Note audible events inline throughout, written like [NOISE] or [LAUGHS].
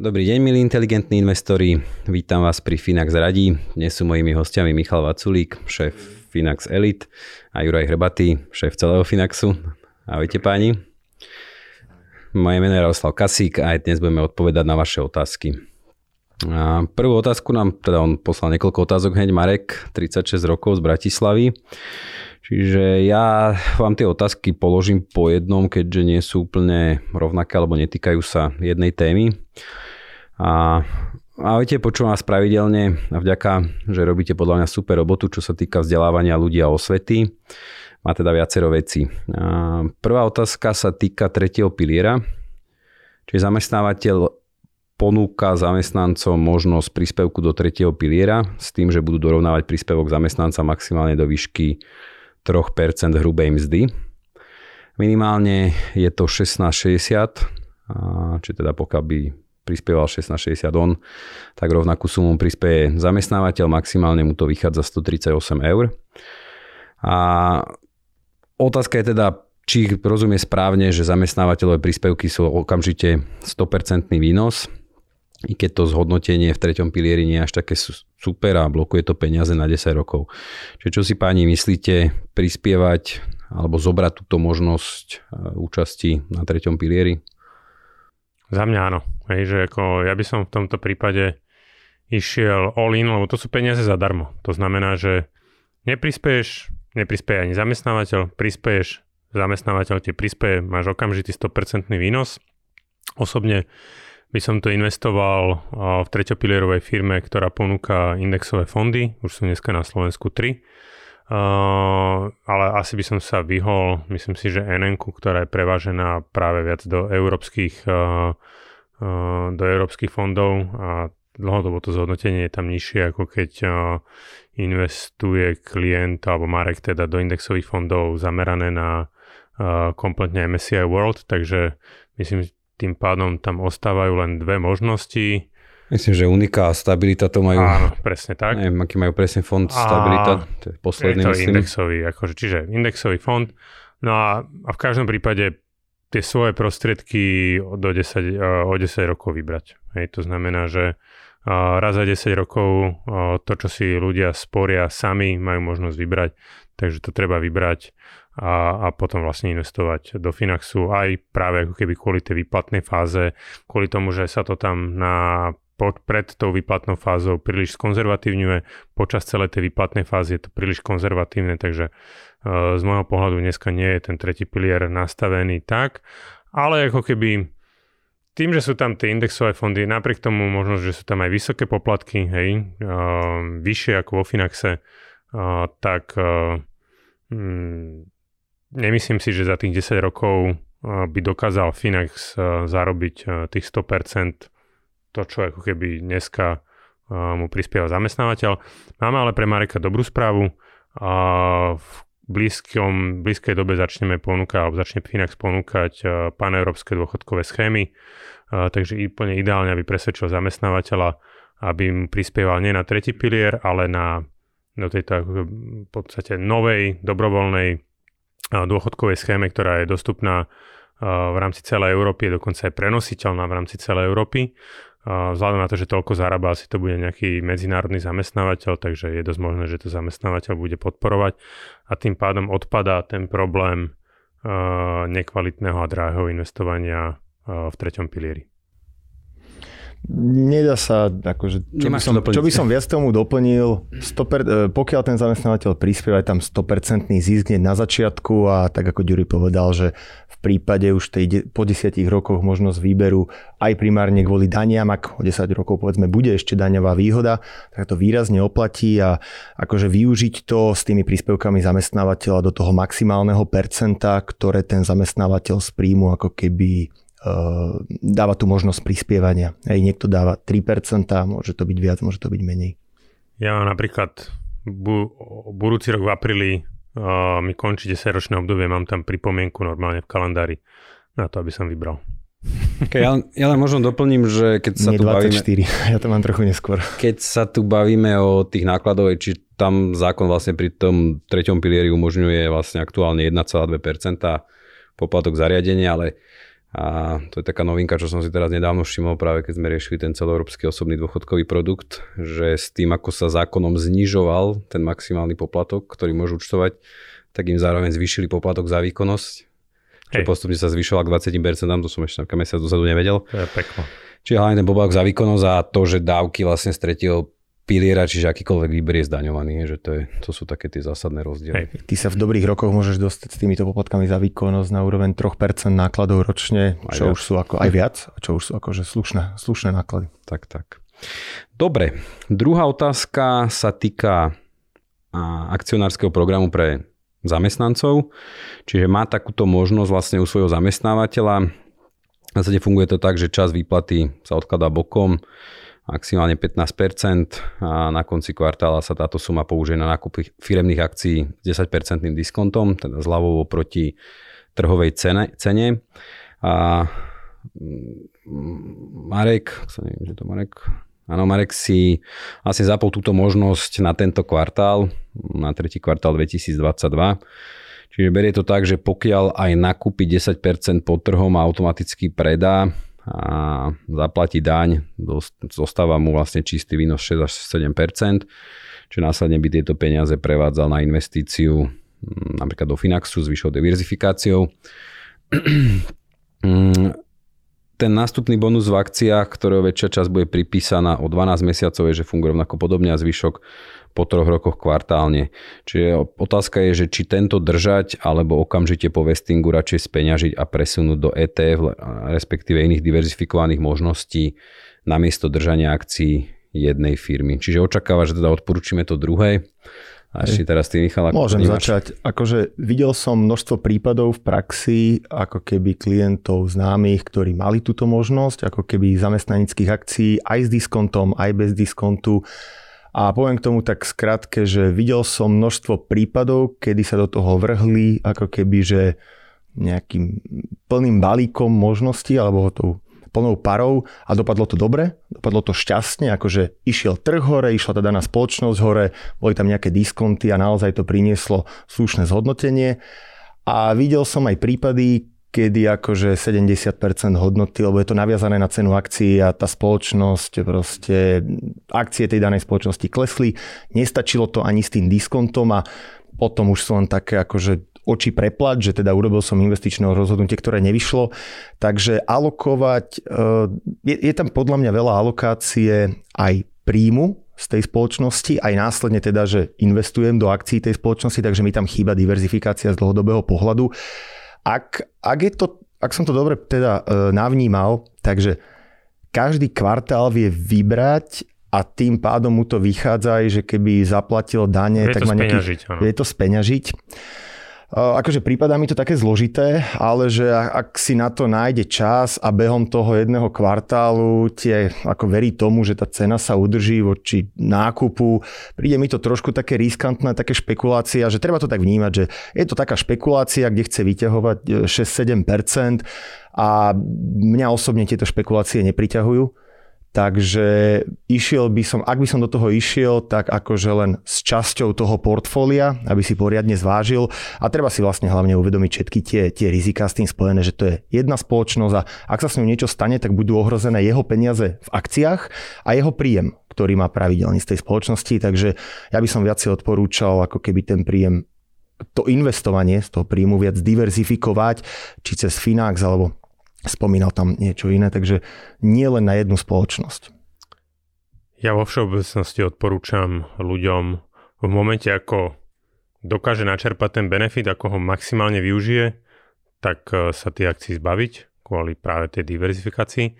Dobrý deň, milí inteligentní investori. Vítam vás pri Finax Radí. Dnes sú mojimi hostiami Michal Vaculík, šéf Finax Elite a Juraj Hrbatý, šéf celého Finaxu. Ahojte páni. Moje meno je Jaroslav Kasík a aj dnes budeme odpovedať na vaše otázky. A prvú otázku nám, teda on poslal niekoľko otázok hneď Marek, 36 rokov z Bratislavy. Čiže ja vám tie otázky položím po jednom, keďže nie sú úplne rovnaké alebo netýkajú sa jednej témy. A Ahojte, počúvam vás pravidelne a vďaka, že robíte podľa mňa super robotu, čo sa týka vzdelávania ľudí a osvety má teda viacero vecí. Prvá otázka sa týka tretieho piliera, čiže zamestnávateľ ponúka zamestnancom možnosť príspevku do tretieho piliera s tým, že budú dorovnávať príspevok zamestnanca maximálne do výšky 3% hrubej mzdy. Minimálne je to 16,60, či teda pokiaľ by prispieval 16,60 on, tak rovnakú sumu prispieje zamestnávateľ, maximálne mu to vychádza 138 eur. A Otázka je teda, či rozumie správne, že zamestnávateľové príspevky sú okamžite 100% výnos, i keď to zhodnotenie v treťom pilieri nie je až také super a blokuje to peniaze na 10 rokov. Čiže čo si páni myslíte, prispievať alebo zobrať túto možnosť e, účasti na treťom pilieri? Za mňa áno. Hej, že ako ja by som v tomto prípade išiel all in, lebo to sú peniaze zadarmo. To znamená, že neprispieš, neprispieje ani zamestnávateľ, prispieješ, zamestnávateľ ti prispieje, máš okamžitý 100% výnos. Osobne by som to investoval v treťopilierovej firme, ktorá ponúka indexové fondy, už sú dneska na Slovensku 3. Uh, ale asi by som sa vyhol, myslím si, že NN, ktorá je prevážená práve viac do európskych, uh, do európskych fondov a dlhodobo to zhodnotenie je tam nižšie, ako keď uh, investuje klient alebo Marek teda do indexových fondov zamerané na uh, kompletne MSCI World, takže myslím, tým pádom tam ostávajú len dve možnosti. Myslím, že Unika a Stabilita to majú... Áno, presne tak. Neviem, aký majú presne fond Stabilita, to je posledný, je to myslím. indexový, akože, čiže indexový fond. No a, a v každom prípade tie svoje prostriedky do 10, o 10 rokov vybrať. Hej, to znamená, že raz za 10 rokov to, čo si ľudia sporia sami, majú možnosť vybrať, takže to treba vybrať a, a potom vlastne investovať do Finaxu aj práve ako keby kvôli tej výplatnej fáze, kvôli tomu, že sa to tam na pod, pred tou výplatnou fázou príliš skonzervatívňuje, počas celej tej výplatnej fázy je to príliš konzervatívne, takže uh, z môjho pohľadu dneska nie je ten tretí pilier nastavený tak, ale ako keby tým, že sú tam tie indexové fondy, napriek tomu možno, že sú tam aj vysoké poplatky, hej, uh, vyššie ako vo Finaxe, uh, tak uh, mm, nemyslím si, že za tých 10 rokov by dokázal Finax zarobiť tých 100% to, čo ako keby dneska uh, mu prispieva zamestnávateľ. Máme ale pre Mareka dobrú správu. Uh, v blízkom, blízkej dobe začneme ponúkať, začne Finax ponúkať paneurópske dôchodkové schémy, uh, takže úplne ideálne, aby presvedčil zamestnávateľa, aby mu prispieval nie na tretí pilier, ale na do tejto v podstate novej, dobrovoľnej uh, dôchodkovej schéme, ktorá je dostupná v rámci celej Európy, je dokonca aj prenositeľná v rámci celej Európy Vzhľadom na to, že toľko zarába, asi to bude nejaký medzinárodný zamestnávateľ, takže je dosť možné, že to zamestnávateľ bude podporovať a tým pádom odpadá ten problém nekvalitného a drahého investovania v treťom pilieri. Nedá sa, akože, čo, by som, čo by som viac tomu doplnil, 100%, pokiaľ ten zamestnávateľ prispieva, je tam 100% zisk na začiatku a tak ako Ďuri povedal, že v prípade už tej, po 10 rokoch možnosť výberu aj primárne kvôli daniam, ak o 10 rokov povedzme bude ešte daňová výhoda, tak to výrazne oplatí a akože využiť to s tými príspevkami zamestnávateľa do toho maximálneho percenta, ktoré ten zamestnávateľ z príjmu ako keby dáva tu možnosť prispievania. Hej, niekto dáva 3%, môže to byť viac, môže to byť menej. Ja napríklad bu- budúci rok v apríli uh, mi končí 10 ročné obdobie, mám tam pripomienku normálne v kalendári na to, aby som vybral. Okay, ja, ja len možno doplním, že keď sa Nie tu 24, bavíme... [LAUGHS] ja to mám trochu neskôr. Keď sa tu bavíme o tých nákladov, či tam zákon vlastne pri tom treťom pilieri umožňuje vlastne aktuálne 1,2% poplatok zariadenia, ale a to je taká novinka, čo som si teraz nedávno všimol práve keď sme riešili ten celoeurópsky osobný dôchodkový produkt, že s tým, ako sa zákonom znižoval ten maximálny poplatok, ktorý môžu účtovať, tak im zároveň zvýšili poplatok za výkonnosť, čo Hej. postupne sa zvyšoval k 20%, to som ešte mesiac dozadu nevedel. To je peklo. Čiže hlavne ten poplatok za výkonnosť a to, že dávky vlastne z tretieho piliera, čiže akýkoľvek výber je zdaňovaný, že to, je, to sú také tie zásadné rozdiely. Hej. Ty sa v dobrých rokoch môžeš dostať s týmito poplatkami za výkonnosť na úroveň 3% nákladov ročne, aj čo viac. už sú ako aj viac, čo už sú akože slušné, slušné náklady. Tak, tak. Dobre, druhá otázka sa týka akcionárskeho programu pre zamestnancov, čiže má takúto možnosť vlastne u svojho zamestnávateľa. V zásade funguje to tak, že čas výplaty sa odkladá bokom, maximálne 15% a na konci kvartála sa táto suma použije na nákup firemných akcií s 10% diskontom, teda zľavou oproti trhovej cene. cene. A mm, Marek, sa neviem, že to Marek, Áno, Marek si asi zapol túto možnosť na tento kvartál, na tretí kvartál 2022. Čiže berie to tak, že pokiaľ aj nakúpi 10% pod trhom a automaticky predá, a zaplatí daň, zostáva mu vlastne čistý výnos 6 až 7 čo následne by tieto peniaze prevádzal na investíciu mm, napríklad do Finaxu s vyššou diverzifikáciou. Ten nástupný bonus v akciách, ktorého väčšia časť bude pripísaná o 12 mesiacov, je, že funguje rovnako podobne a zvyšok po troch rokoch kvartálne. Čiže otázka je, že či tento držať alebo okamžite po vestingu radšej speňažiť a presunúť do ETF, respektíve iných diverzifikovaných možností namiesto držania akcií jednej firmy. Čiže očakáva, že teda odporúčime to druhé. A ešte teraz ty, Michal, ako Môžem vnímaš? začať. Akože videl som množstvo prípadov v praxi, ako keby klientov známych, ktorí mali túto možnosť, ako keby zamestnanických akcií aj s diskontom, aj bez diskontu a poviem k tomu tak skrátke, že videl som množstvo prípadov, kedy sa do toho vrhli ako keby, že nejakým plným balíkom možností alebo tou plnou parou a dopadlo to dobre, dopadlo to šťastne, akože išiel trh hore, išla tá daná spoločnosť hore, boli tam nejaké diskonty a naozaj to prinieslo slušné zhodnotenie. A videl som aj prípady, kedy akože 70% hodnoty, lebo je to naviazané na cenu akcií a tá spoločnosť, proste akcie tej danej spoločnosti klesli. Nestačilo to ani s tým diskontom a potom už sú len také akože oči preplať, že teda urobil som investičného rozhodnutie, ktoré nevyšlo. Takže alokovať, eh, je, je tam podľa mňa veľa alokácie aj príjmu z tej spoločnosti, aj následne teda, že investujem do akcií tej spoločnosti, takže mi tam chýba diverzifikácia z dlhodobého pohľadu. Ak, ak, je to, ak som to dobre teda e, navnímal, takže každý kvartál vie vybrať a tým pádom mu to vychádza aj, že keby zaplatil dane, vie tak má nejaký... Vie to speňažiť. Akože prípada mi to také zložité, ale že ak si na to nájde čas a behom toho jedného kvartálu tie ako verí tomu, že tá cena sa udrží voči nákupu, príde mi to trošku také riskantné, také špekulácia, že treba to tak vnímať, že je to taká špekulácia, kde chce vyťahovať 6-7% a mňa osobne tieto špekulácie nepriťahujú Takže išiel by som, ak by som do toho išiel, tak akože len s časťou toho portfólia, aby si poriadne zvážil. A treba si vlastne hlavne uvedomiť všetky tie, tie rizika s tým spojené, že to je jedna spoločnosť a ak sa s ňou niečo stane, tak budú ohrozené jeho peniaze v akciách a jeho príjem, ktorý má pravidelný z tej spoločnosti, takže ja by som viacej odporúčal ako keby ten príjem to investovanie z toho príjmu viac diverzifikovať, či cez Finax alebo spomínal tam niečo iné, takže nie len na jednu spoločnosť. Ja vo všeobecnosti odporúčam ľuďom v momente, ako dokáže načerpať ten benefit, ako ho maximálne využije, tak e, sa tie akcií zbaviť kvôli práve tej diverzifikácii.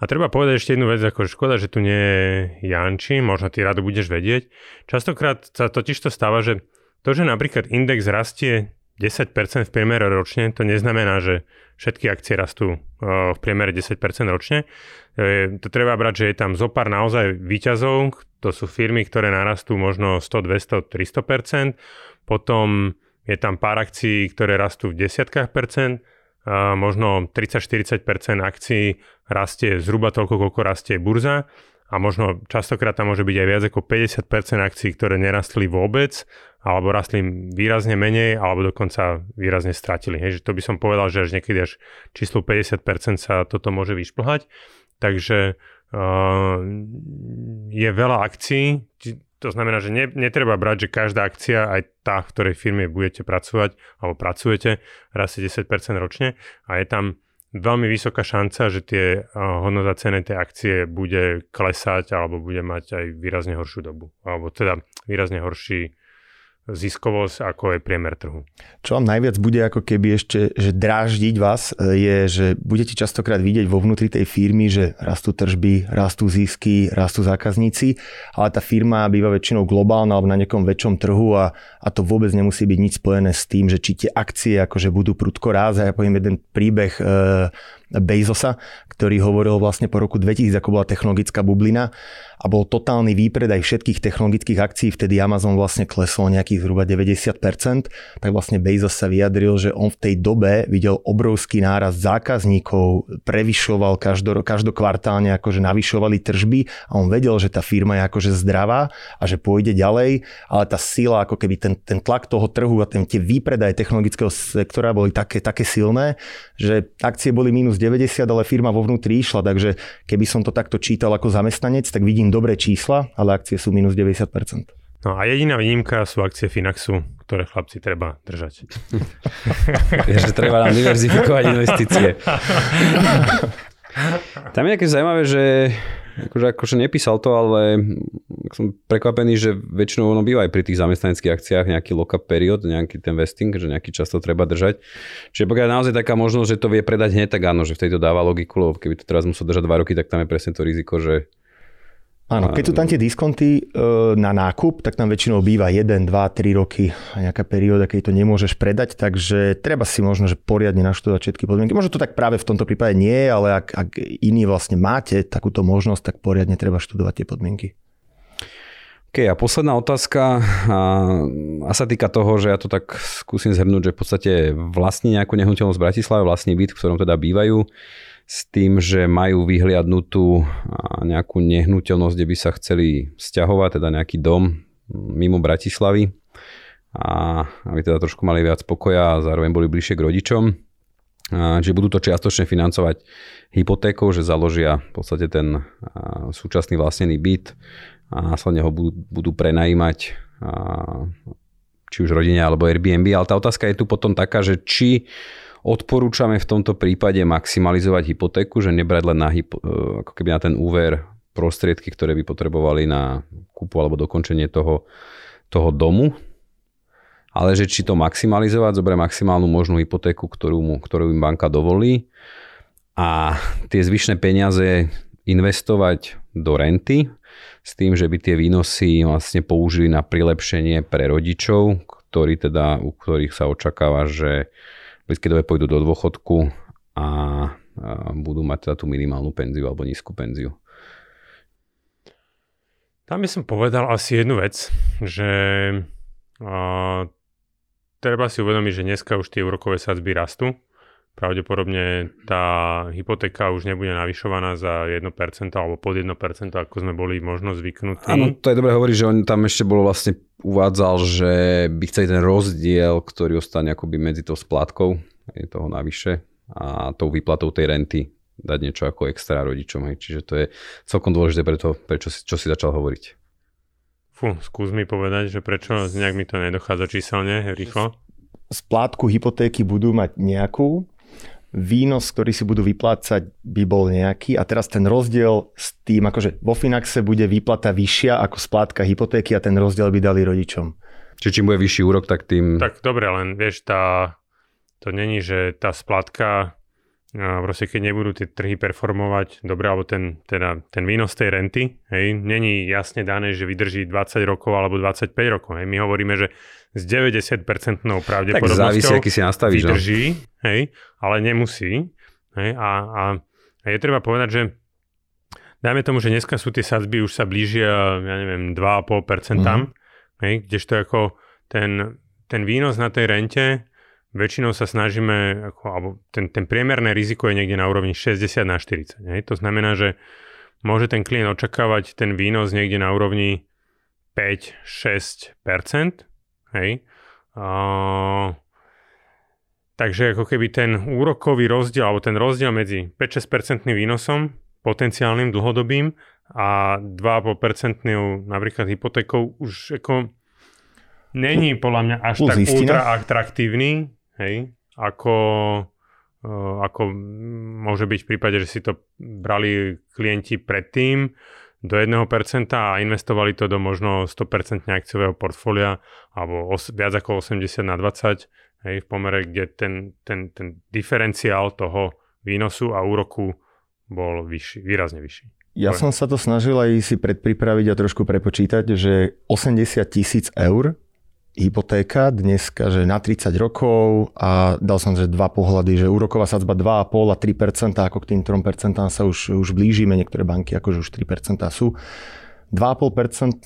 A treba povedať ešte jednu vec, ako škoda, že tu nie je Janči, možno ty rado budeš vedieť. Častokrát sa totiž to stáva, že to, že napríklad index rastie 10% v priemere ročne, to neznamená, že všetky akcie rastú e, v priemere 10% ročne. E, to treba brať, že je tam zopár naozaj výťazov, to sú firmy, ktoré narastú možno 100, 200, 300%, potom je tam pár akcií, ktoré rastú v desiatkách percent, možno 30-40% akcií rastie zhruba toľko, koľko rastie burza a možno častokrát tam môže byť aj viac ako 50% akcií, ktoré nerastli vôbec alebo rastli výrazne menej, alebo dokonca výrazne stratili. Hej, že to by som povedal, že až niekedy až číslo 50% sa toto môže vyšplhať. Takže uh, je veľa akcií, to znamená, že ne, netreba brať, že každá akcia, aj tá, v ktorej firme budete pracovať, alebo pracujete, rastie 10% ročne a je tam veľmi vysoká šanca, že tie hodnota ceny tej akcie bude klesať alebo bude mať aj výrazne horšiu dobu. Alebo teda výrazne horší ziskovosť, ako je priemer trhu. Čo vám najviac bude ako keby ešte že dráždiť vás, e, je, že budete častokrát vidieť vo vnútri tej firmy, že rastú tržby, rastú zisky, rastú zákazníci, ale tá firma býva väčšinou globálna alebo na nejakom väčšom trhu a, a to vôbec nemusí byť nič spojené s tým, že či tie akcie akože budú prudko rázať. Ja poviem jeden príbeh e, Bezosa, ktorý hovoril vlastne po roku 2000, ako bola technologická bublina a bol totálny výpredaj všetkých technologických akcií, vtedy Amazon vlastne klesol nejakých zhruba 90%, tak vlastne Bezos sa vyjadril, že on v tej dobe videl obrovský náraz zákazníkov, prevyšoval každo, každokvartálne, akože navyšovali tržby a on vedel, že tá firma je akože zdravá a že pôjde ďalej, ale tá sila, ako keby ten, ten tlak toho trhu a ten, tie výpredaje technologického sektora boli také, také silné, že akcie boli minus 90, ale firma vo vnútri išla, takže keby som to takto čítal ako zamestnanec, tak vidím dobré čísla, ale akcie sú minus 90%. No a jediná výnimka sú akcie Finaxu, ktoré chlapci treba držať. [LAUGHS] Je, že treba nám diverzifikovať investície. [LAUGHS] Tam je také zaujímavé, že akože, akože nepísal to, ale som prekvapený, že väčšinou ono býva aj pri tých zamestnaneckých akciách nejaký lock-up period, nejaký ten vesting, že nejaký čas to treba držať. Čiže pokiaľ je naozaj taká možnosť, že to vie predať hneď, tak áno, že v tejto dáva logiku, lebo keby to teraz musel držať 2 roky, tak tam je presne to riziko, že Áno, keď sú tam tie diskonty e, na nákup, tak tam väčšinou býva 1, 2, 3 roky a nejaká perióda, keď to nemôžeš predať, takže treba si možno, že poriadne naštudovať všetky podmienky. Možno to tak práve v tomto prípade nie, ale ak, ak iní vlastne máte takúto možnosť, tak poriadne treba študovať tie podmienky. OK, a posledná otázka a, a sa týka toho, že ja to tak skúsim zhrnúť, že v podstate vlastní nejakú nehnuteľnosť v Bratislave, vlastní byt, v ktorom teda bývajú s tým, že majú vyhliadnutú nejakú nehnuteľnosť, kde by sa chceli stiahovať, teda nejaký dom mimo Bratislavy a aby teda trošku mali viac pokoja a zároveň boli bližšie k rodičom. A, čiže budú to čiastočne financovať hypotékou, že založia v podstate ten súčasný vlastnený byt a následne ho budú, budú prenajímať a, či už rodine alebo Airbnb. Ale tá otázka je tu potom taká, že či Odporúčame v tomto prípade maximalizovať hypotéku, že nebrať len na, hypo, e, ako keby na ten úver prostriedky, ktoré by potrebovali na kúpu alebo dokončenie toho, toho domu, ale že či to maximalizovať, zobre maximálnu možnú hypotéku, ktorú, mu, ktorú im banka dovolí a tie zvyšné peniaze investovať do renty s tým, že by tie výnosy vlastne použili na prilepšenie pre rodičov, ktorí teda, u ktorých sa očakáva, že blízkej dobe pôjdu do dôchodku a, a budú mať teda tú minimálnu penziu alebo nízku penziu. Tam by som povedal asi jednu vec, že a, treba si uvedomiť, že dneska už tie úrokové sadzby rastú. Pravdepodobne tá hypotéka už nebude navyšovaná za 1% alebo pod 1%, ako sme boli možno zvyknutí. Áno, to je dobré hovoriť, že on tam ešte bolo vlastne uvádzal, že by chceli ten rozdiel, ktorý ostane akoby medzi tou splátkou, je toho navyše, a tou výplatou tej renty dať niečo ako extra rodičom. Hej. Čiže to je celkom dôležité pre to, prečo si, čo si začal hovoriť. Fú, skús mi povedať, že prečo nejak mi to nedochádza číselne, rýchlo. Splátku hypotéky budú mať nejakú, výnos, ktorý si budú vyplácať, by bol nejaký a teraz ten rozdiel s tým, akože vo Finaxe bude výplata vyššia ako splátka hypotéky a ten rozdiel by dali rodičom. Čiže čím bude vyšší úrok, tak tým... Tak dobre, len vieš, tá, to není, že tá splátka proste keď nebudú tie trhy performovať dobre, alebo ten, teda, ten výnos tej renty, hej, není jasne dané, že vydrží 20 rokov alebo 25 rokov. Hej. My hovoríme, že s 90% pravdepodobnosťou tak závisí, aký si nastavíš, no. vydrží, no? hej, ale nemusí. Hej, a, a, a je treba povedať, že dajme tomu, že dneska sú tie sadzby, už sa blížia, ja neviem, 2,5% mm. hej, kdežto ako ten, ten výnos na tej rente väčšinou sa snažíme, ako, alebo ten, ten priemerné riziko je niekde na úrovni 60 na 40. Hej? To znamená, že môže ten klient očakávať ten výnos niekde na úrovni 5-6%. Hej? Uh, takže ako keby ten úrokový rozdiel, alebo ten rozdiel medzi 5-6% výnosom, potenciálnym dlhodobým a 2,5% napríklad hypotékou už ako není podľa mňa až tak ultra atraktívny, hej, ako, uh, ako môže byť v prípade, že si to brali klienti predtým do 1% a investovali to do možno 100% akciového portfólia alebo os- viac ako 80 na 20 hej, v pomere, kde ten, ten, ten diferenciál toho výnosu a úroku bol vyšší, výrazne vyšší. Ja som sa to snažil aj si predpripraviť a trošku prepočítať, že 80 tisíc eur hypotéka dneska, že na 30 rokov a dal som, že dva pohľady, že úroková sadzba 2,5 a 3%, ako k tým 3% sa už, už blížime, niektoré banky akože už 3% sú. 2,5%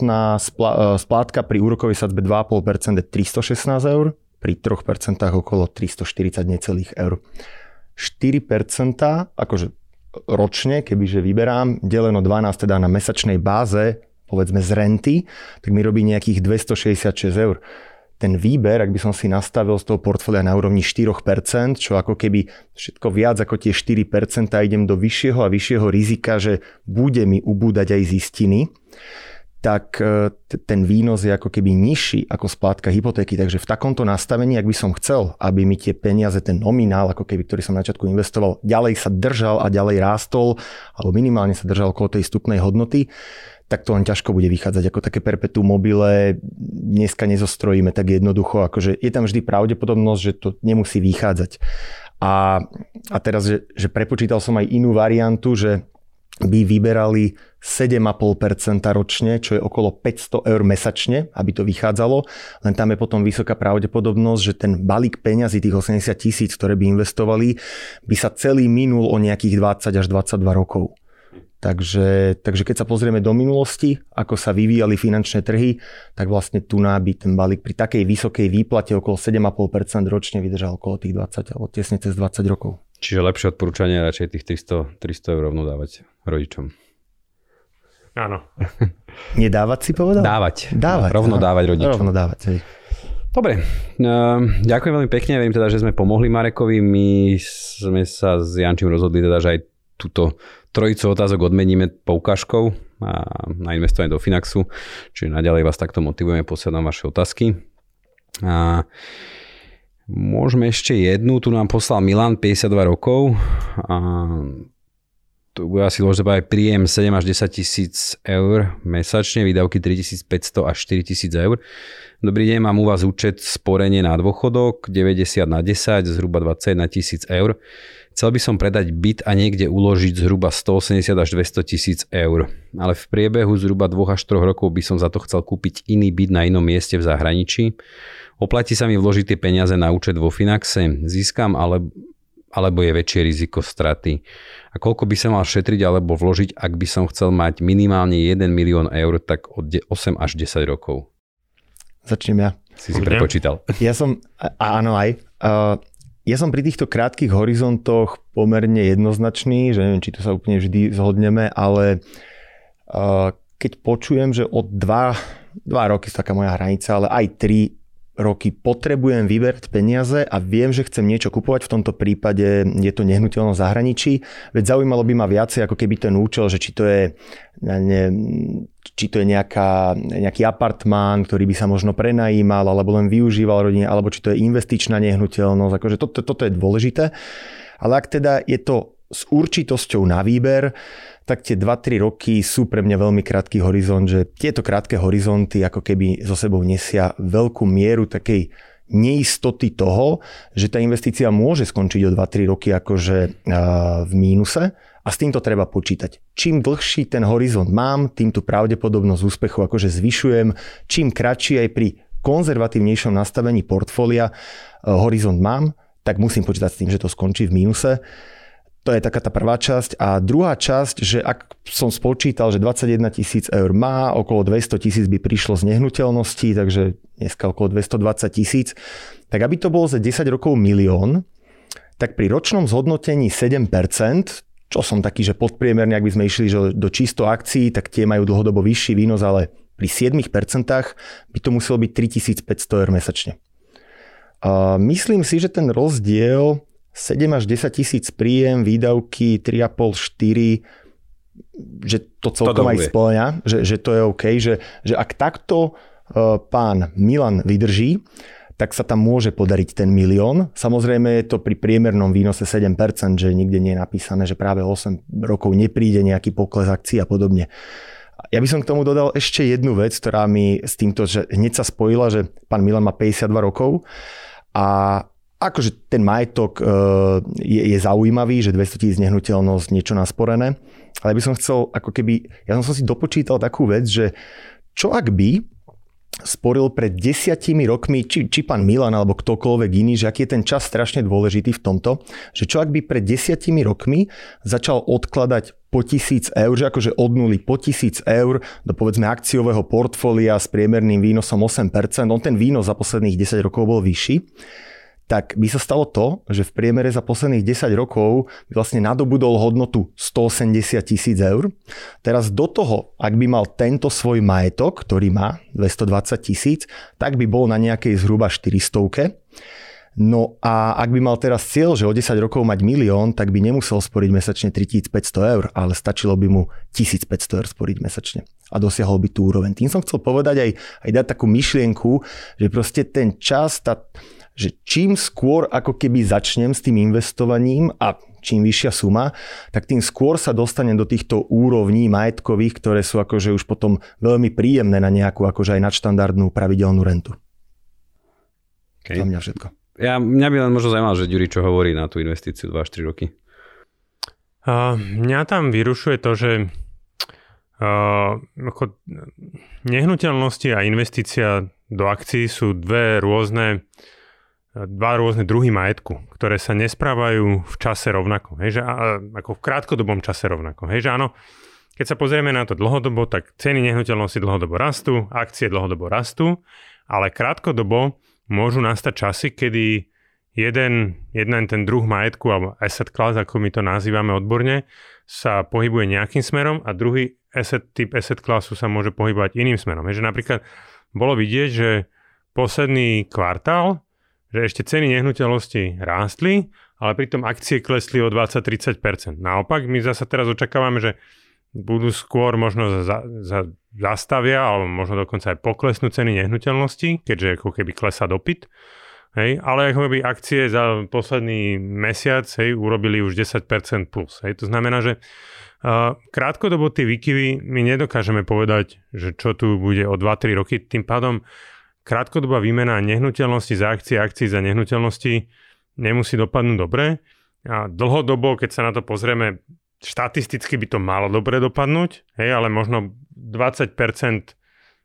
splátka pri úrokovej sadzbe 2,5% je 316 eur, pri 3% okolo 340 necelých eur. 4% akože ročne, kebyže vyberám, deleno 12 teda na mesačnej báze povedzme z renty, tak mi robí nejakých 266 eur. Ten výber, ak by som si nastavil z toho portfólia na úrovni 4%, čo ako keby všetko viac ako tie 4% idem do vyššieho a vyššieho rizika, že bude mi ubúdať aj zistiny, tak e, ten výnos je ako keby nižší ako splátka hypotéky. Takže v takomto nastavení, ak by som chcel, aby mi tie peniaze, ten nominál, ako keby, ktorý som na začiatku investoval, ďalej sa držal a ďalej rástol, alebo minimálne sa držal okolo tej stupnej hodnoty, tak to len ťažko bude vychádzať ako také perpetuum mobile. Dneska nezostrojíme tak jednoducho, akože je tam vždy pravdepodobnosť, že to nemusí vychádzať. A, a teraz, že, že prepočítal som aj inú variantu, že by vyberali 7,5% ročne, čo je okolo 500 eur mesačne, aby to vychádzalo. Len tam je potom vysoká pravdepodobnosť, že ten balík peňazí, tých 80 tisíc, ktoré by investovali, by sa celý minul o nejakých 20 až 22 rokov. Takže, takže keď sa pozrieme do minulosti, ako sa vyvíjali finančné trhy, tak vlastne tu by ten balík pri takej vysokej výplate okolo 7,5% ročne vydržal okolo tých 20 alebo tesne cez 20 rokov. Čiže lepšie odporúčanie radšej tých 300, 300 eur rovno dávať rodičom. Áno. [LAUGHS] Nedávať si povedal? Dávať. Dávať. Rovno aha. dávať rodičom. Rovno dávať, hej. Dobre, uh, ďakujem veľmi pekne, verím teda, že sme pomohli Marekovi. My sme sa s Jančím rozhodli teda, že aj túto trojicu otázok odmeníme poukážkou na investovanie do Finaxu, čiže naďalej vás takto motivujeme posielať vaše otázky. A môžeme ešte jednu, tu nám poslal Milan, 52 rokov. A tu bude asi dôležité aj príjem 7 až 10 tisíc eur mesačne, výdavky 3500 až 4000 eur. Dobrý deň, mám u vás účet sporenie na dôchodok 90 na 10, zhruba 21 tisíc eur. Chcel by som predať byt a niekde uložiť zhruba 180 až 200 tisíc eur. Ale v priebehu zhruba 2 až 3 rokov by som za to chcel kúpiť iný byt na inom mieste v zahraničí. Oplatí sa mi vložiť tie peniaze na účet vo Finaxe. Získam ale, alebo je väčšie riziko straty. A koľko by som mal šetriť alebo vložiť, ak by som chcel mať minimálne 1 milión eur, tak od 8 až 10 rokov. Začnem ja. Si si prepočítal. Ja som, áno aj. Uh, ja som pri týchto krátkých horizontoch pomerne jednoznačný, že neviem, či to sa úplne vždy zhodneme, ale uh, keď počujem, že od 2, 2 roky je taká moja hranica, ale aj 3 roky potrebujem vyberť peniaze a viem, že chcem niečo kupovať, v tomto prípade je to nehnuteľnosť zahraničí, veď zaujímalo by ma viacej ako keby ten účel, že či to je, ne, či to je nejaká, nejaký apartmán, ktorý by sa možno prenajímal alebo len využíval rodine, alebo či to je investičná nehnuteľnosť, akože toto, toto je dôležité. Ale ak teda je to s určitosťou na výber, tak tie 2-3 roky sú pre mňa veľmi krátky horizont, že tieto krátke horizonty ako keby so sebou nesia veľkú mieru takej neistoty toho, že tá investícia môže skončiť o 2-3 roky akože v mínuse a s týmto treba počítať. Čím dlhší ten horizont mám, tým tú pravdepodobnosť úspechu akože zvyšujem, čím kratší aj pri konzervatívnejšom nastavení portfólia horizont mám, tak musím počítať s tým, že to skončí v mínuse. To je taká tá prvá časť. A druhá časť, že ak som spočítal, že 21 tisíc eur má, okolo 200 tisíc by prišlo z nehnuteľnosti, takže dneska okolo 220 tisíc, tak aby to bolo za 10 rokov milión, tak pri ročnom zhodnotení 7%, čo som taký, že podpriemerný, ak by sme išli že do čisto akcií, tak tie majú dlhodobo vyšší výnos, ale pri 7% by to muselo byť 3500 eur mesačne. A myslím si, že ten rozdiel 7 až 10 tisíc príjem, výdavky 3,5, 4, že to celkom to aj splňa, že, že to je OK, že, že ak takto uh, pán Milan vydrží, tak sa tam môže podariť ten milión. Samozrejme je to pri priemernom výnose 7%, že nikde nie je napísané, že práve 8 rokov nepríde nejaký pokles akcií a podobne. Ja by som k tomu dodal ešte jednu vec, ktorá mi s týmto, že hneď sa spojila, že pán Milan má 52 rokov a akože ten majetok e, je, je zaujímavý, že 200 tisíc nehnuteľnosť, niečo nasporené, ale by som chcel, ako keby, ja som si dopočítal takú vec, že čo ak by sporil pred desiatimi rokmi, či, či pán Milan alebo ktokoľvek iný, že aký je ten čas strašne dôležitý v tomto, že čo ak by pred desiatimi rokmi začal odkladať po tisíc eur, že akože od nuly po tisíc eur do povedzme akciového portfólia s priemerným výnosom 8%, on ten výnos za posledných 10 rokov bol vyšší, tak by sa stalo to, že v priemere za posledných 10 rokov vlastne nadobudol hodnotu 180 tisíc eur. Teraz do toho, ak by mal tento svoj majetok, ktorý má 220 tisíc, tak by bol na nejakej zhruba 400 No a ak by mal teraz cieľ, že o 10 rokov mať milión, tak by nemusel sporiť mesačne 3500 eur, ale stačilo by mu 1500 eur sporiť mesačne a dosiahol by tú úroveň. Tým som chcel povedať aj, aj dať takú myšlienku, že proste ten čas, tá, že čím skôr ako keby začnem s tým investovaním a čím vyššia suma, tak tým skôr sa dostanem do týchto úrovní majetkových, ktoré sú akože už potom veľmi príjemné na nejakú akože aj nadštandardnú pravidelnú rentu. Okay. Za mňa všetko. Ja, mňa by len možno zaujímalo, že Ďuri čo hovorí na tú investíciu 2-4 roky. Uh, mňa tam vyrušuje to, že uh, ako nehnuteľnosti a investícia do akcií sú dve rôzne dva rôzne druhy majetku, ktoré sa nesprávajú v čase rovnako. Hej, že, ako v krátkodobom čase rovnako. Hej, že áno, keď sa pozrieme na to dlhodobo, tak ceny nehnuteľnosti dlhodobo rastú, akcie dlhodobo rastú, ale krátkodobo môžu nastať časy, kedy jeden, jeden ten druh majetku, alebo asset class, ako my to nazývame odborne, sa pohybuje nejakým smerom a druhý asset, typ asset classu sa môže pohybovať iným smerom. Hej, že napríklad bolo vidieť, že posledný kvartál že ešte ceny nehnuteľnosti rástli, ale pritom akcie klesli o 20-30%. Naopak, my zase teraz očakávame, že budú skôr možno za, za, zastavia, alebo možno dokonca aj poklesnú ceny nehnuteľnosti, keďže ako keby klesá dopyt. Hej, ale ako keby akcie za posledný mesiac hej, urobili už 10% plus. Hej. To znamená, že uh, krátkodobo tie výkyvy my nedokážeme povedať, že čo tu bude o 2-3 roky. Tým pádom krátkodobá výmena nehnuteľnosti za akcie, akcií za nehnuteľnosti nemusí dopadnúť dobre. A dlhodobo, keď sa na to pozrieme, štatisticky by to malo dobre dopadnúť, hej, ale možno 20%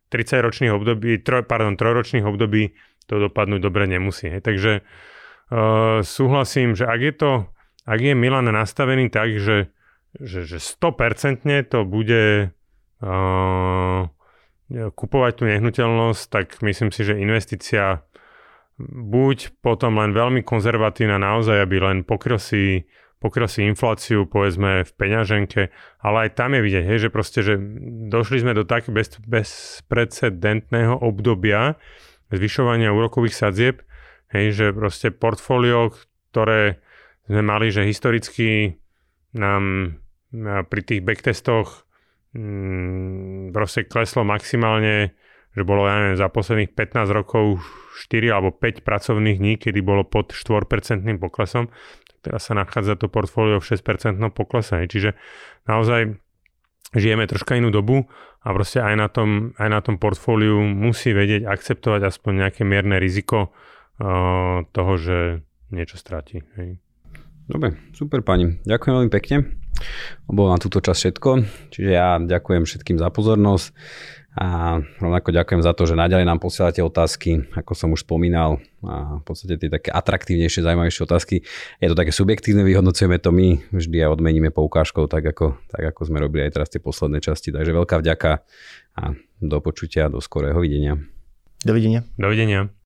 30 ročných období, troj, pardon, trojročných období to dopadnúť dobre nemusí. Hej. Takže uh, súhlasím, že ak je to, ak je Milan nastavený tak, že, že, že 100% to bude uh, kupovať tú nehnuteľnosť, tak myslím si, že investícia buď potom len veľmi konzervatívna naozaj, aby len pokryl si infláciu, povedzme v peňaženke, ale aj tam je vidieť, hej, že proste, že došli sme do tak bez, bezprecedentného obdobia zvyšovania úrokových sadzieb, hej, že proste portfólio, ktoré sme mali, že historicky nám pri tých backtestoch mm, proste kleslo maximálne, že bolo, ja neviem, za posledných 15 rokov 4 alebo 5 pracovných dní, kedy bolo pod 4% poklesom. teraz sa nachádza to portfólio v 6% poklese. Čiže naozaj žijeme troška inú dobu a proste aj na tom, aj na tom portfóliu musí vedieť akceptovať aspoň nejaké mierne riziko uh, toho, že niečo stratí. Hej. Dobre, super pani. Ďakujem veľmi pekne. Bolo na túto časť všetko. Čiže ja ďakujem všetkým za pozornosť a rovnako ďakujem za to, že naďalej nám posielate otázky, ako som už spomínal, a v podstate tie také atraktívnejšie, zaujímavejšie otázky. Je to také subjektívne, vyhodnocujeme to my, vždy a odmeníme poukážkou, tak ako, tak ako sme robili aj teraz tie posledné časti. Takže veľká vďaka a do počutia, do skorého videnia. Dovidenia. Dovidenia.